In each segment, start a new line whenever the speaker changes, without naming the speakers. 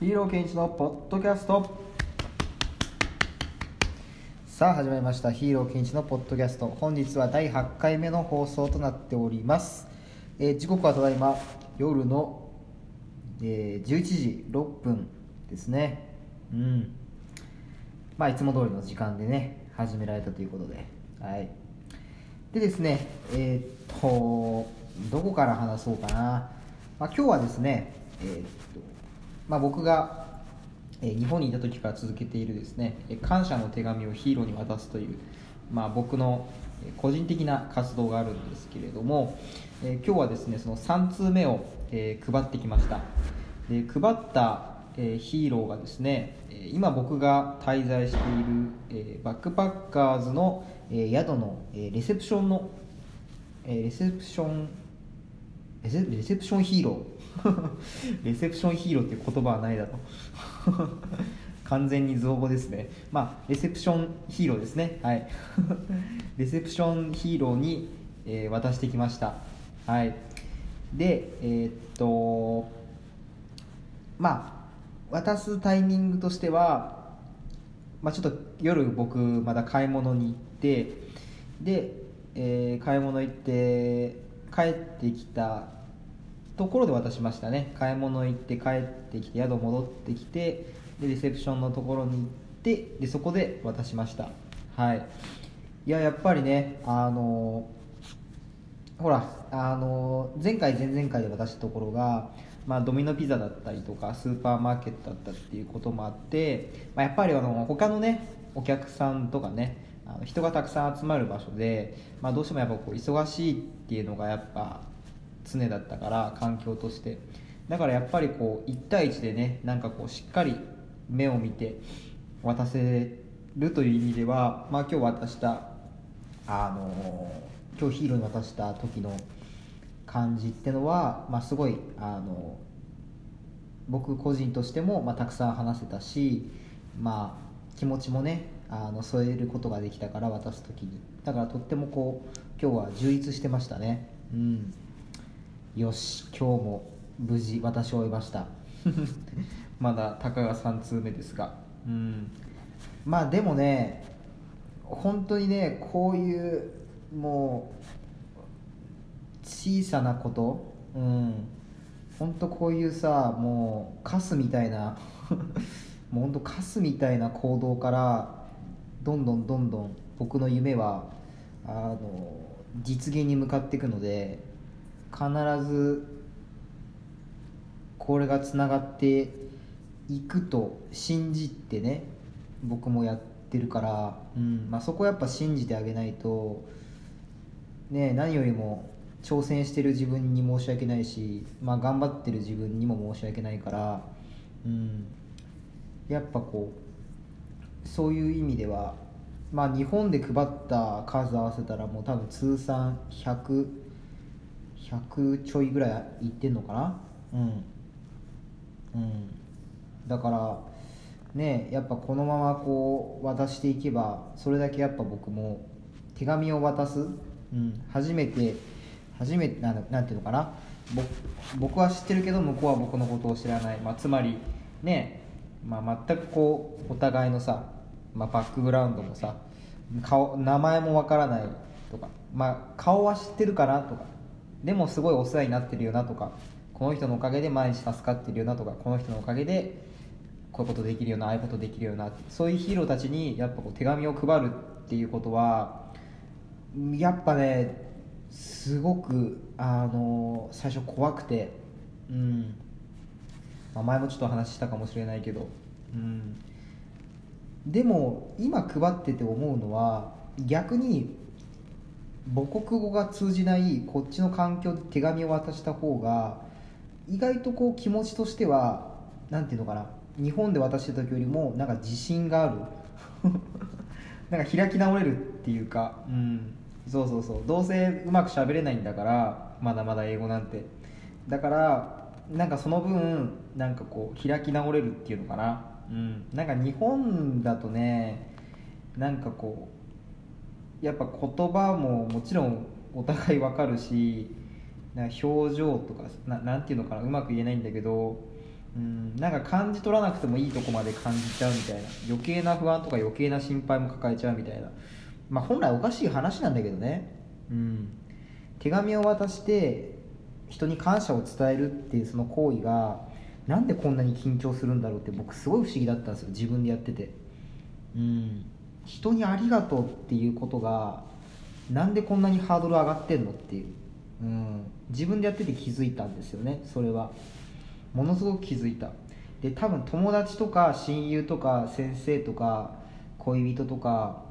ヒーローケンイチのポッドキャスト。さあ始まりました。ヒーローケンイチのポッドキャスト。本日は第8回目の放送となっております、えー時刻はただいま夜の、えー11時6分ですね。うん。まあいつも通りの時間でね始められたということで。はい。でですねえーっとどこから話そうかな、まあ、今日はですねえーっとまあ僕が日本にいた時から続けているですね感謝の手紙をヒーローに渡すという、まあ、僕の個人的な活動があるんですけれども、え今日はですねその3通目を、え配ってきました。で配った、えヒーローがですね今僕が滞在している、えバックパッカーズの、え宿の、えレセプションの、えレセプションレセレセプションヒーロー。レセプションヒーローっていう言葉はないだろ 完全に造語ですね。まあレセプションヒーローですね。はい。レセプションヒーローに、えー渡してきました。はい。でえーっとまあ渡すタイミングとしてはまあ、ちょっと夜僕まだ買い物に行ってで、えー買い物行って帰ってきたところで渡しましたね。買い物行って帰ってきて宿戻ってきてでレセプションのところに行ってでそこで渡しました。はい。いややっぱりねあのほらあの前回前々回で渡したところが、まあ、ドミノピザだったりとかスーパーマーケットだったっていうこともあって、まあ、やっぱりあの他のねお客さんとかねあの人がたくさん集まる場所で、まあ、どうしてもやっぱこう忙しいっていうのがやっぱ常だったから環境として。だからやっぱりこう1対1でねなんかこうしっかり目を見て渡せるという意味では、まあ、今日渡したあの今日ヒーローに渡した時の感じってのは、まあ、すごいあの僕個人としても、まあ、たくさん話せたし、まあ、気持ちもねあの添えることができたから渡す時に。だからとってもこう今日は充実してましたね。うん。よし今日も無事渡し終えました。まだたかが3通目ですが。うん。まあでもね本当にねこういうもう小さなことうん。本当こういうさもうカスみたいな もう本当カスみたいな行動からどんどんどんどん僕の夢はあの実現に向かっていくので必ずこれがつながっていくと信じてね僕もやってるから、うんまあ、そこやっぱ信じてあげないと、ね、何よりも挑戦してる自分に申し訳ないし、まあ、頑張ってる自分にも申し訳ないから、うん、やっぱこうそういう意味では、まあ、日本で配った数合わせたらもう多分通算100 100ちょいぐらいいってんのかな？うん。うん。だからねやっぱこのままこう渡していけばそれだけやっぱ僕も手紙を渡す、うん、初めて初めてななんていうのかな？僕は知ってるけど向こうは僕のことを知らない、まあ、つまりね、まあ、全くこうお互いのさ、まあ、バックグラウンドもさ顔名前もわからないとか、まあ、顔は知ってるかなとかでもすごいお世話になってるよなとかこの人のおかげで毎日助かってるよなとかこの人のおかげでこういうことできるよなああいうことできるよなそういうヒーローたちにやっぱこう手紙を配るっていうことはやっぱねすごくあの最初怖くてうん、まあ、前もちょっと話したかもしれないけど。うん。でも今配ってて思うのは逆に母国語が通じないこっちの環境で手紙を渡した方が意外とこう気持ちとしてはなんていうのかな日本で渡してた時よりもなんか自信がある。なんか開き直れるっていうか。うん。そうそうそう。どうせうまく喋れないんだからまだまだ英語なんて。だからなんかその分なんかこう開き直れるっていうのかな。うん。なんか日本だとねなんかこうやっぱ言葉ももちろんお互いわかるしなんか表情とかななんていうのかなうまく言えないんだけどうん。なんか感じ取らなくてもいいとこまで感じちゃうみたいな。余計な不安とか余計な心配も抱えちゃうみたいな。まあ本来おかしい話なんだけどね。うん。手紙を渡して人に感謝を伝えるっていうその行為がなんでこんなに緊張するんだろうって僕すごい不思議だったんですよ。自分でやってて。うん。人にありがとうっていうことがなんでこんなにハードル上がってんのっていう、うん、自分でやってて気づいたんですよねそれは。ものすごく気づいた。で多分友達とか親友とか先生とか恋人とか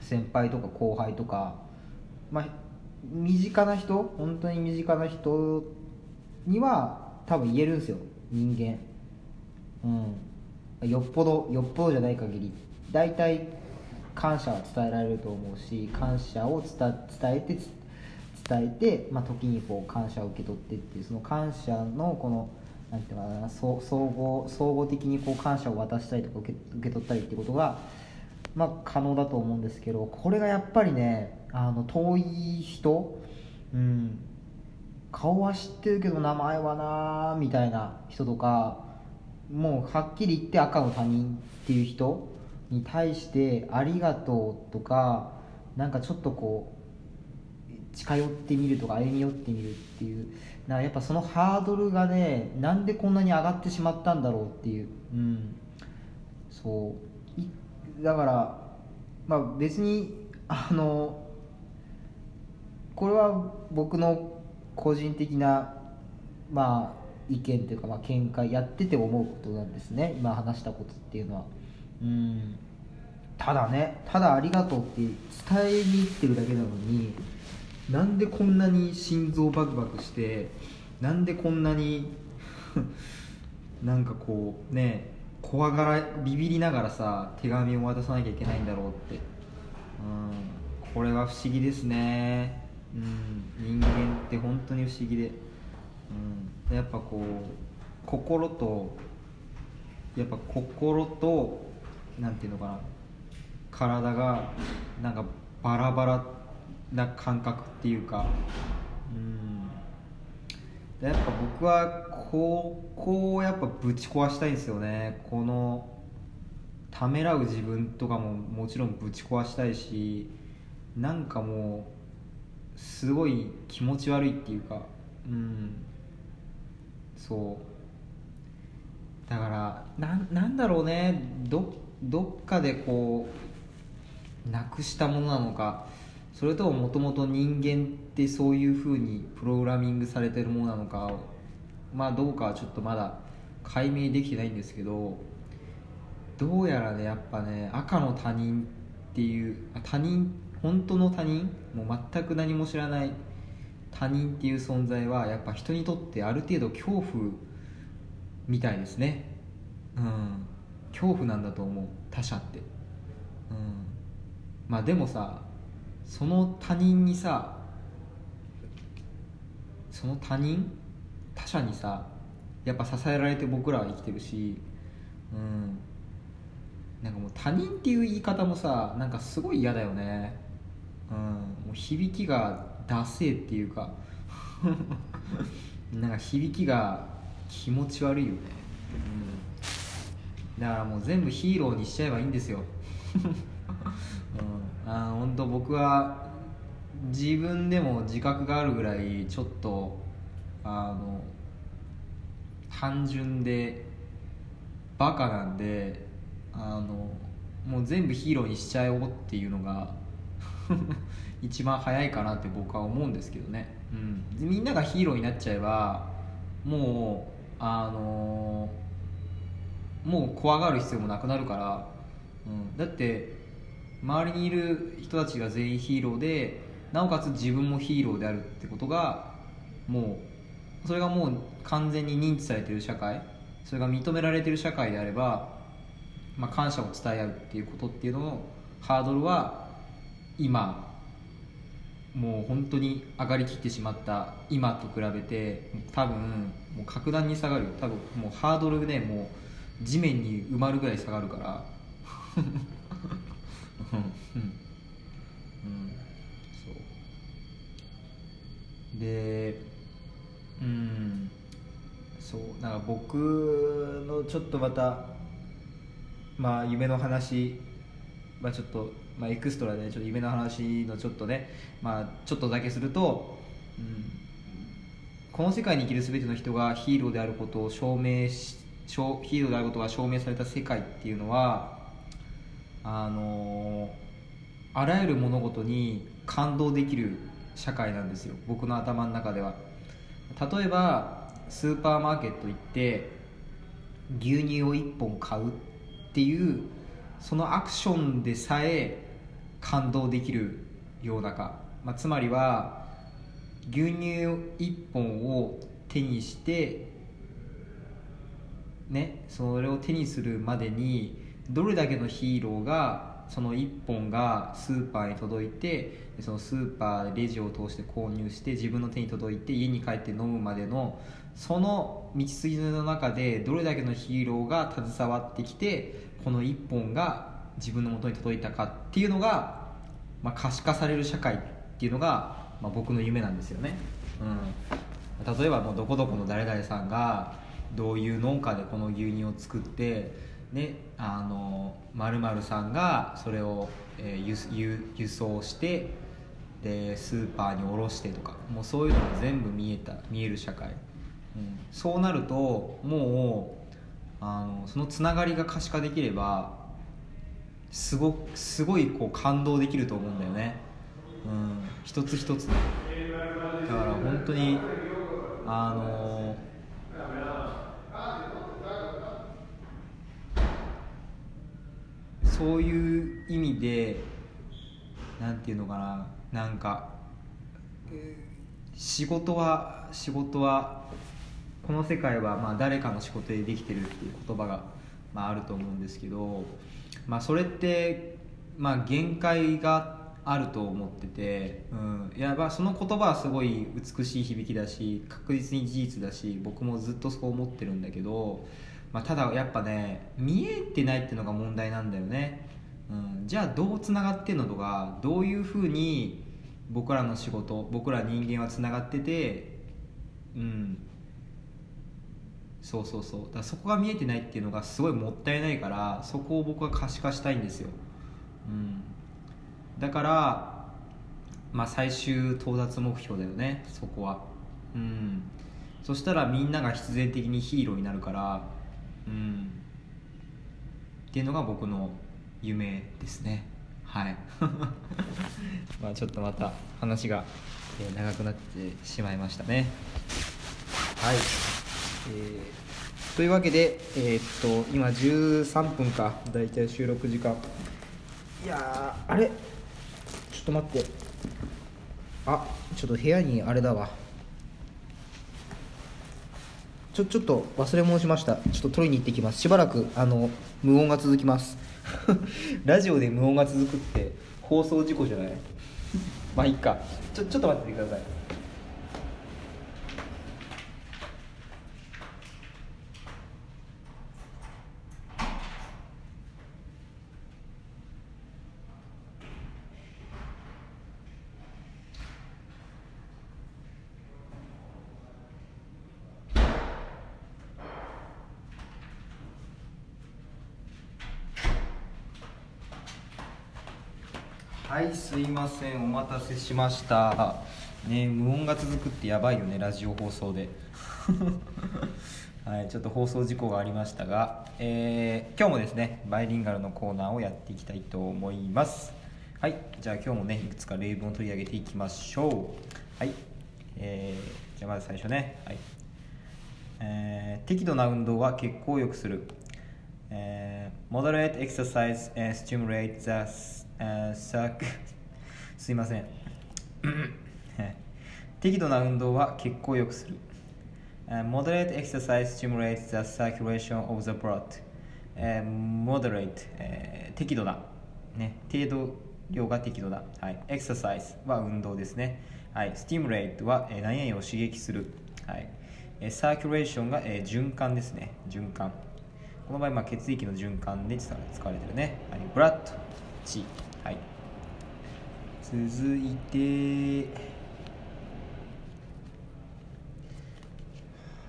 先輩とか後輩とかまあ身近な人本当に身近な人には多分言えるんですよ。人間。うん。よっぽどよっぽどじゃない限り。大体感謝は伝えられると思うし感謝を伝えて伝えて、まあ、時にこう感謝を受け取ってっていうその感謝のこのなんていうかな総合総合的にこう感謝を渡したりとか受け受け取ったりっていうことが、まあ、可能だと思うんですけどこれがやっぱりねあの遠い人、うん、顔は知ってるけど名前はなみたいな人とかもうはっきり言って赤の他人っていう人に対して「ありがとう」とかなんかちょっとこう近寄ってみるとか歩み寄ってみるっていうなやっぱそのハードルがねなんでこんなに上がってしまったんだろうっていううんそう。だからまあ別にあのこれは僕の個人的なまあ意見というかまあ見解やってて思うことなんですね。今話したことっていうのは。うん。ただねただありがとうって伝えに行ってるだけなのになんでこんなに心臓バクバクしてなんでこんなに なんかこうね怖がらビビりながらさ手紙を渡さなきゃいけないんだろうって。うん。これは不思議ですね。うん。人間って本当に不思議で、うん、やっぱこう心とやっぱ心となんていうのかな。体がなんかバラバラな感覚っていうか。うん。やっぱ僕はこうこうやっぱぶち壊したいんですよね。このためらう自分とかももちろんぶち壊したいしなんかもうすごい気持ち悪いっていうかうん。そう。だからななんだろうね。どどっかでこうなくしたものなのかそれとももともと人間ってそういうふうにプログラミングされてるものなのかまあどうかはちょっとまだ解明できてないんですけどどうやらねやっぱね赤の他人っていう他人本当の他人？もう全く何も知らない他人っていう存在はやっぱ人にとってある程度恐怖みたいですね。うん。恐怖なんだと思う。他者って。うん。まあでもさその他人にさその他人？他者にさやっぱ支えられて僕らは生きてるしうん。なんかもう他人っていう言い方もさなんかすごい嫌だよね。うん。もう響きがダセーっていうか。なんか響きが気持ち悪いよね。うん。だからもう全部ヒーローにしちゃえばいいんですよ、うん、あ本当僕は自分でも自覚があるぐらいちょっとあの単純でバカなんであのもう全部ヒーローにしちゃおうっていうのが 一番早いかなって僕は思うんですけどね、うん、みんながヒーローになっちゃえばもうあのもう怖がる必要もなくなるから、うん、だって周りにいる人たちが全員ヒーローでなおかつ自分もヒーローであるってことがもうそれがもう完全に認知されてる社会それが認められてる社会であれば、まあ、感謝を伝え合うっていうことっていうののハードルは今もう本当に上がりきってしまった今と比べて多分もう格段に下がる多分もうハードルでもう地面に埋まるぐらい下がるから。うん、でうんそうなんか僕のちょっとまたまあ夢の話まあちょっと、まあ、エクストラでちょっと夢の話のちょっとねまあちょっとだけすると、うん、この世界に生きる全ての人がヒーローであることを証明しヒーローであることが証明された世界っていうのはあのあらゆる物事に感動できる社会なんですよ。僕の頭の中では。例えばスーパーマーケット行って牛乳を1本買うっていうそのアクションでさえ感動できる世の中、まあ、つまりは牛乳1本を手にしてねそれを手にするまでにどれだけのヒーローがその1本がスーパーに届いてそのスーパーでレジを通して購入して自分の手に届いて家に帰って飲むまでのその道筋の中でどれだけのヒーローが携わってきてこの1本が自分の元に届いたかっていうのが、まあ、可視化される社会っていうのが、まあ、僕の夢なんですよね、うん、例えばもうどこどこの誰々さんがどういう農家でこの牛乳を作ってねあの〇〇さんがそれを、えー、輸輸送してでスーパーに卸してとかもうそういうのが全部見えた見える社会、うん、そうなるともうあのそのつながりが可視化できればすごすごいこう感動できると思うんだよね、うん、一つ一つね。だから本当にあのそういう意味でなんていうのかななんか仕事は仕事はこの世界はまあ誰かの仕事でできてるっていう言葉がまああると思うんですけど、まあ、それってまあ限界があると思ってて、うん、いやまあその言葉はすごい美しい響きだし確実に事実だし僕もずっとそう思ってるんだけどまあ、ただやっぱね見えてないっていうのが問題なんだよね、うん、じゃあどうつながってんのとかどういうふうに僕らの仕事僕ら人間はつながっててうん。そうそうそう。だそこが見えてないっていうのがすごいもったいないからそこを僕は可視化したいんですよ、うん、だからまあ最終到達目標だよねそこは。うん。そしたらみんなが必然的にヒーローになるからうん。っていうのが僕の夢ですね。はい。まあちょっとまた話が、長くなってしまいましたね。はい、えー、というわけでえー、っと今13分か。大体収録時間。いやあれ？ちょっと待って。あちょっと部屋にあれだわ。ちょちょっと忘れ物しました。ちょっと取りに行ってきます。しばらくあの無音が続きます。ラジオで無音が続くって放送事故じゃない？まあいいか。ちょちょっと待っててください。はいすいませんお待たせしました。ね無音が続くってやばいよねラジオ放送で。はいちょっと放送事故がありましたが、えー、今日もですねバイリンガルのコーナーをやっていきたいと思います。はいじゃあ今日もねいくつか例文を取り上げていきましょう。はいえー、じゃあまず最初ね。はいえー、適度な運動は血行を良くする、えー、moderate exercise and stimulate the さすいません適度な運動は血行を良くする moderate exercise stimulates the circulation of the blood moderate、えー、適度な、ね、程度量が適度だ、はい、exercise は運動ですね、はい、stimulate は、えー、何々を刺激する、はい、circulation が、えー、循環ですね循環この場合、まあ、血液の循環で使われてるね、はい、blood 血はい続いて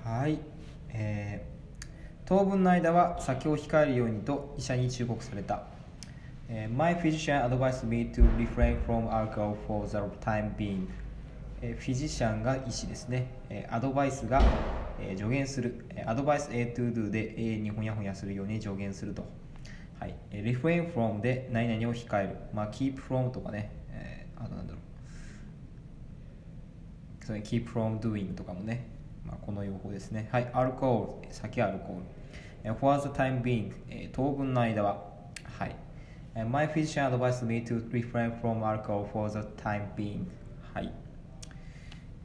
はいえー当分の間は酒を控えるようにと医者に忠告された。My physician advised me to refrain from alcohol for the time being. フィジシャンが医師ですね。アドバイスが、助言する。アドバイス A to do で A にほにゃほにゃするように助言すると。はい。えー refrain from で何々を控える。まあ keep from とかね。えーあとなんだろう。それ keep from doing とかもね、まあ、この用法ですね。はい、アルコール、酒アルコール。え for the time being、えー当分の間は。はい。My physician advised me to refrain from alcohol for the time being. はい。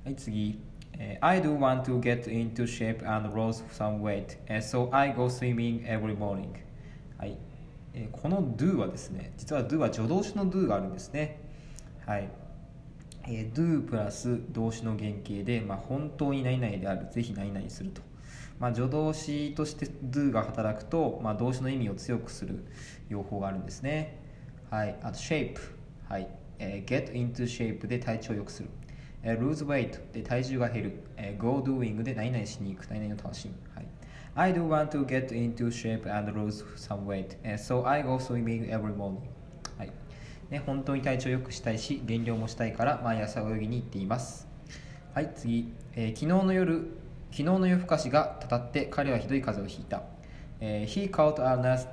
はい、次。I do want to get into shape and lose some weight, so I go swimming every morning. はい。えこの do はですね、実は do は助動詞の do があるんですね。はい。えー do プラス動詞の原型で、まあ、本当に何々である、ぜひ何々すると。まあ、助動詞として do が働くと、まあ、動詞の意味を強くする用法があるんですね。はい。あと shape。はい。え get into shape で体調を良くする。え lose weight で体重が減る。え go doing で何々しに行く、何々を楽しむ。はい。I do want to get into shape and lose some weight, so I go swimming every morning. はい。ね、本当に体調を良くしたいし減量もしたいから毎朝泳ぎに行っていますはい次、えー昨日の夜昨日の夜更かしがたたって彼はひどい風邪をひいた、えー he caught a nas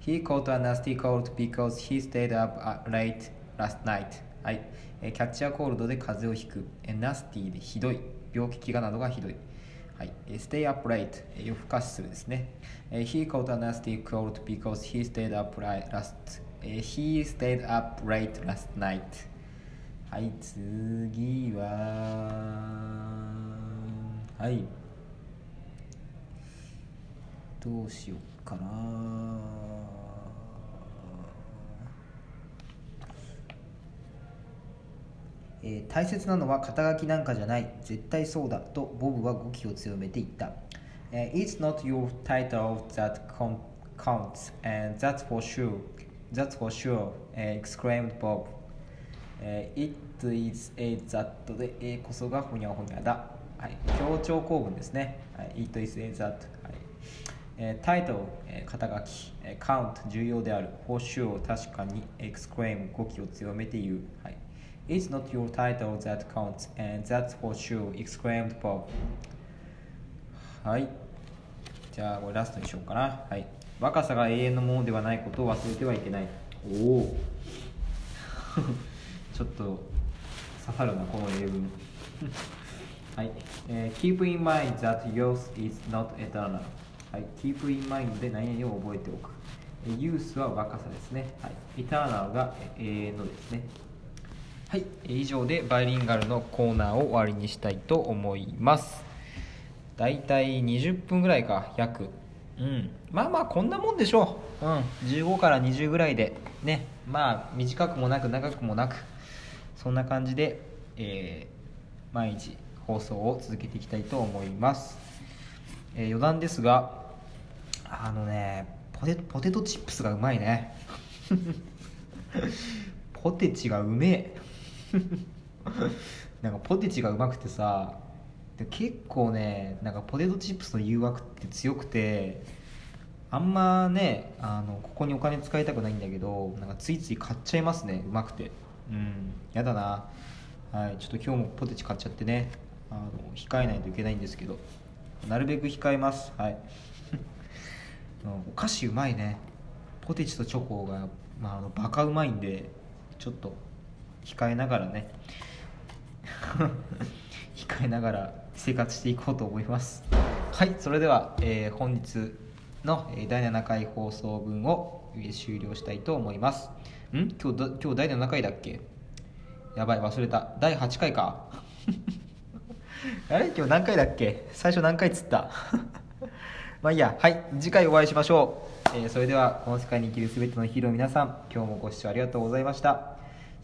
he caught a nasty cold because he stayed up late last night はい、えーキャッチャーコールドで風邪をひく、えー、nasty でひどい病気怪我などがひどいはい、stay up late、えー夜更かしするですね。えー he caught a nasty cold because he stayed up late last、えー he stayed up late last night はい、次ははいどうしよっかなえー大切なのは肩書きなんかじゃない。絶対そうだとボブは語気を強めていった、えー It's not your title that counts and that's for sure. That's for sure、え exclaimed Bob、え It is a that で A こそがほにゃほにゃだ。はい、強調構文ですね、はい、It is a that、はい。えー、タイトル、えー肩書き、えー、count 重要である、報酬を確かに。exclaim 語気を強めて言う、It's not your title that counts and that's for sure exclaimed Bob はいじゃあこれラストにしようかなはい若さが永遠のものではないことを忘れてはいけないおおちょっと刺さるなこの英文はい、えー Keep in mind that youth is not eternal はい、Keep in mind で何々を覚えておくえー Youth は若さですねはい Eternal が永遠のですねはい、えー以上でバイリンガルのコーナーを終わりにしたいと思います。だいたい20分ぐらいか約。うん。まあまあこんなもんでしょう。うん。15から20ぐらいでね。まあ短くもなく長くもなくそんな感じで、えー毎日放送を続けていきたいと思います、えー余談ですがあのねポテポテトチップスがうまいね。ポテチがうめえ なんかポテチがうまくてさで結構ねなんかポテトチップスの誘惑って強くてあんまねあのここにお金使いたくないんだけどなんかついつい買っちゃいますねうまくて。うんやだな。はいちょっと今日もポテチ買っちゃってね。あの控えないといけないんですけど。なるべく控えます。はい。お菓子うまいね。ポテチとチョコが、まあ、あのバカうまいんでちょっと控えながらね。控えながら生活していこうと思います。はいそれでは、えー本日の第7回放送分を終了したいと思います。ん？今日今日第7回だっけ？やばい忘れた。第8回か。あれ？今日何回だっけ？最初何回つった？まあいいや。はい次回お会いしましょう、えーそれではこの世界に生きる全てのヒーロー皆さん今日もご視聴ありがとうございました。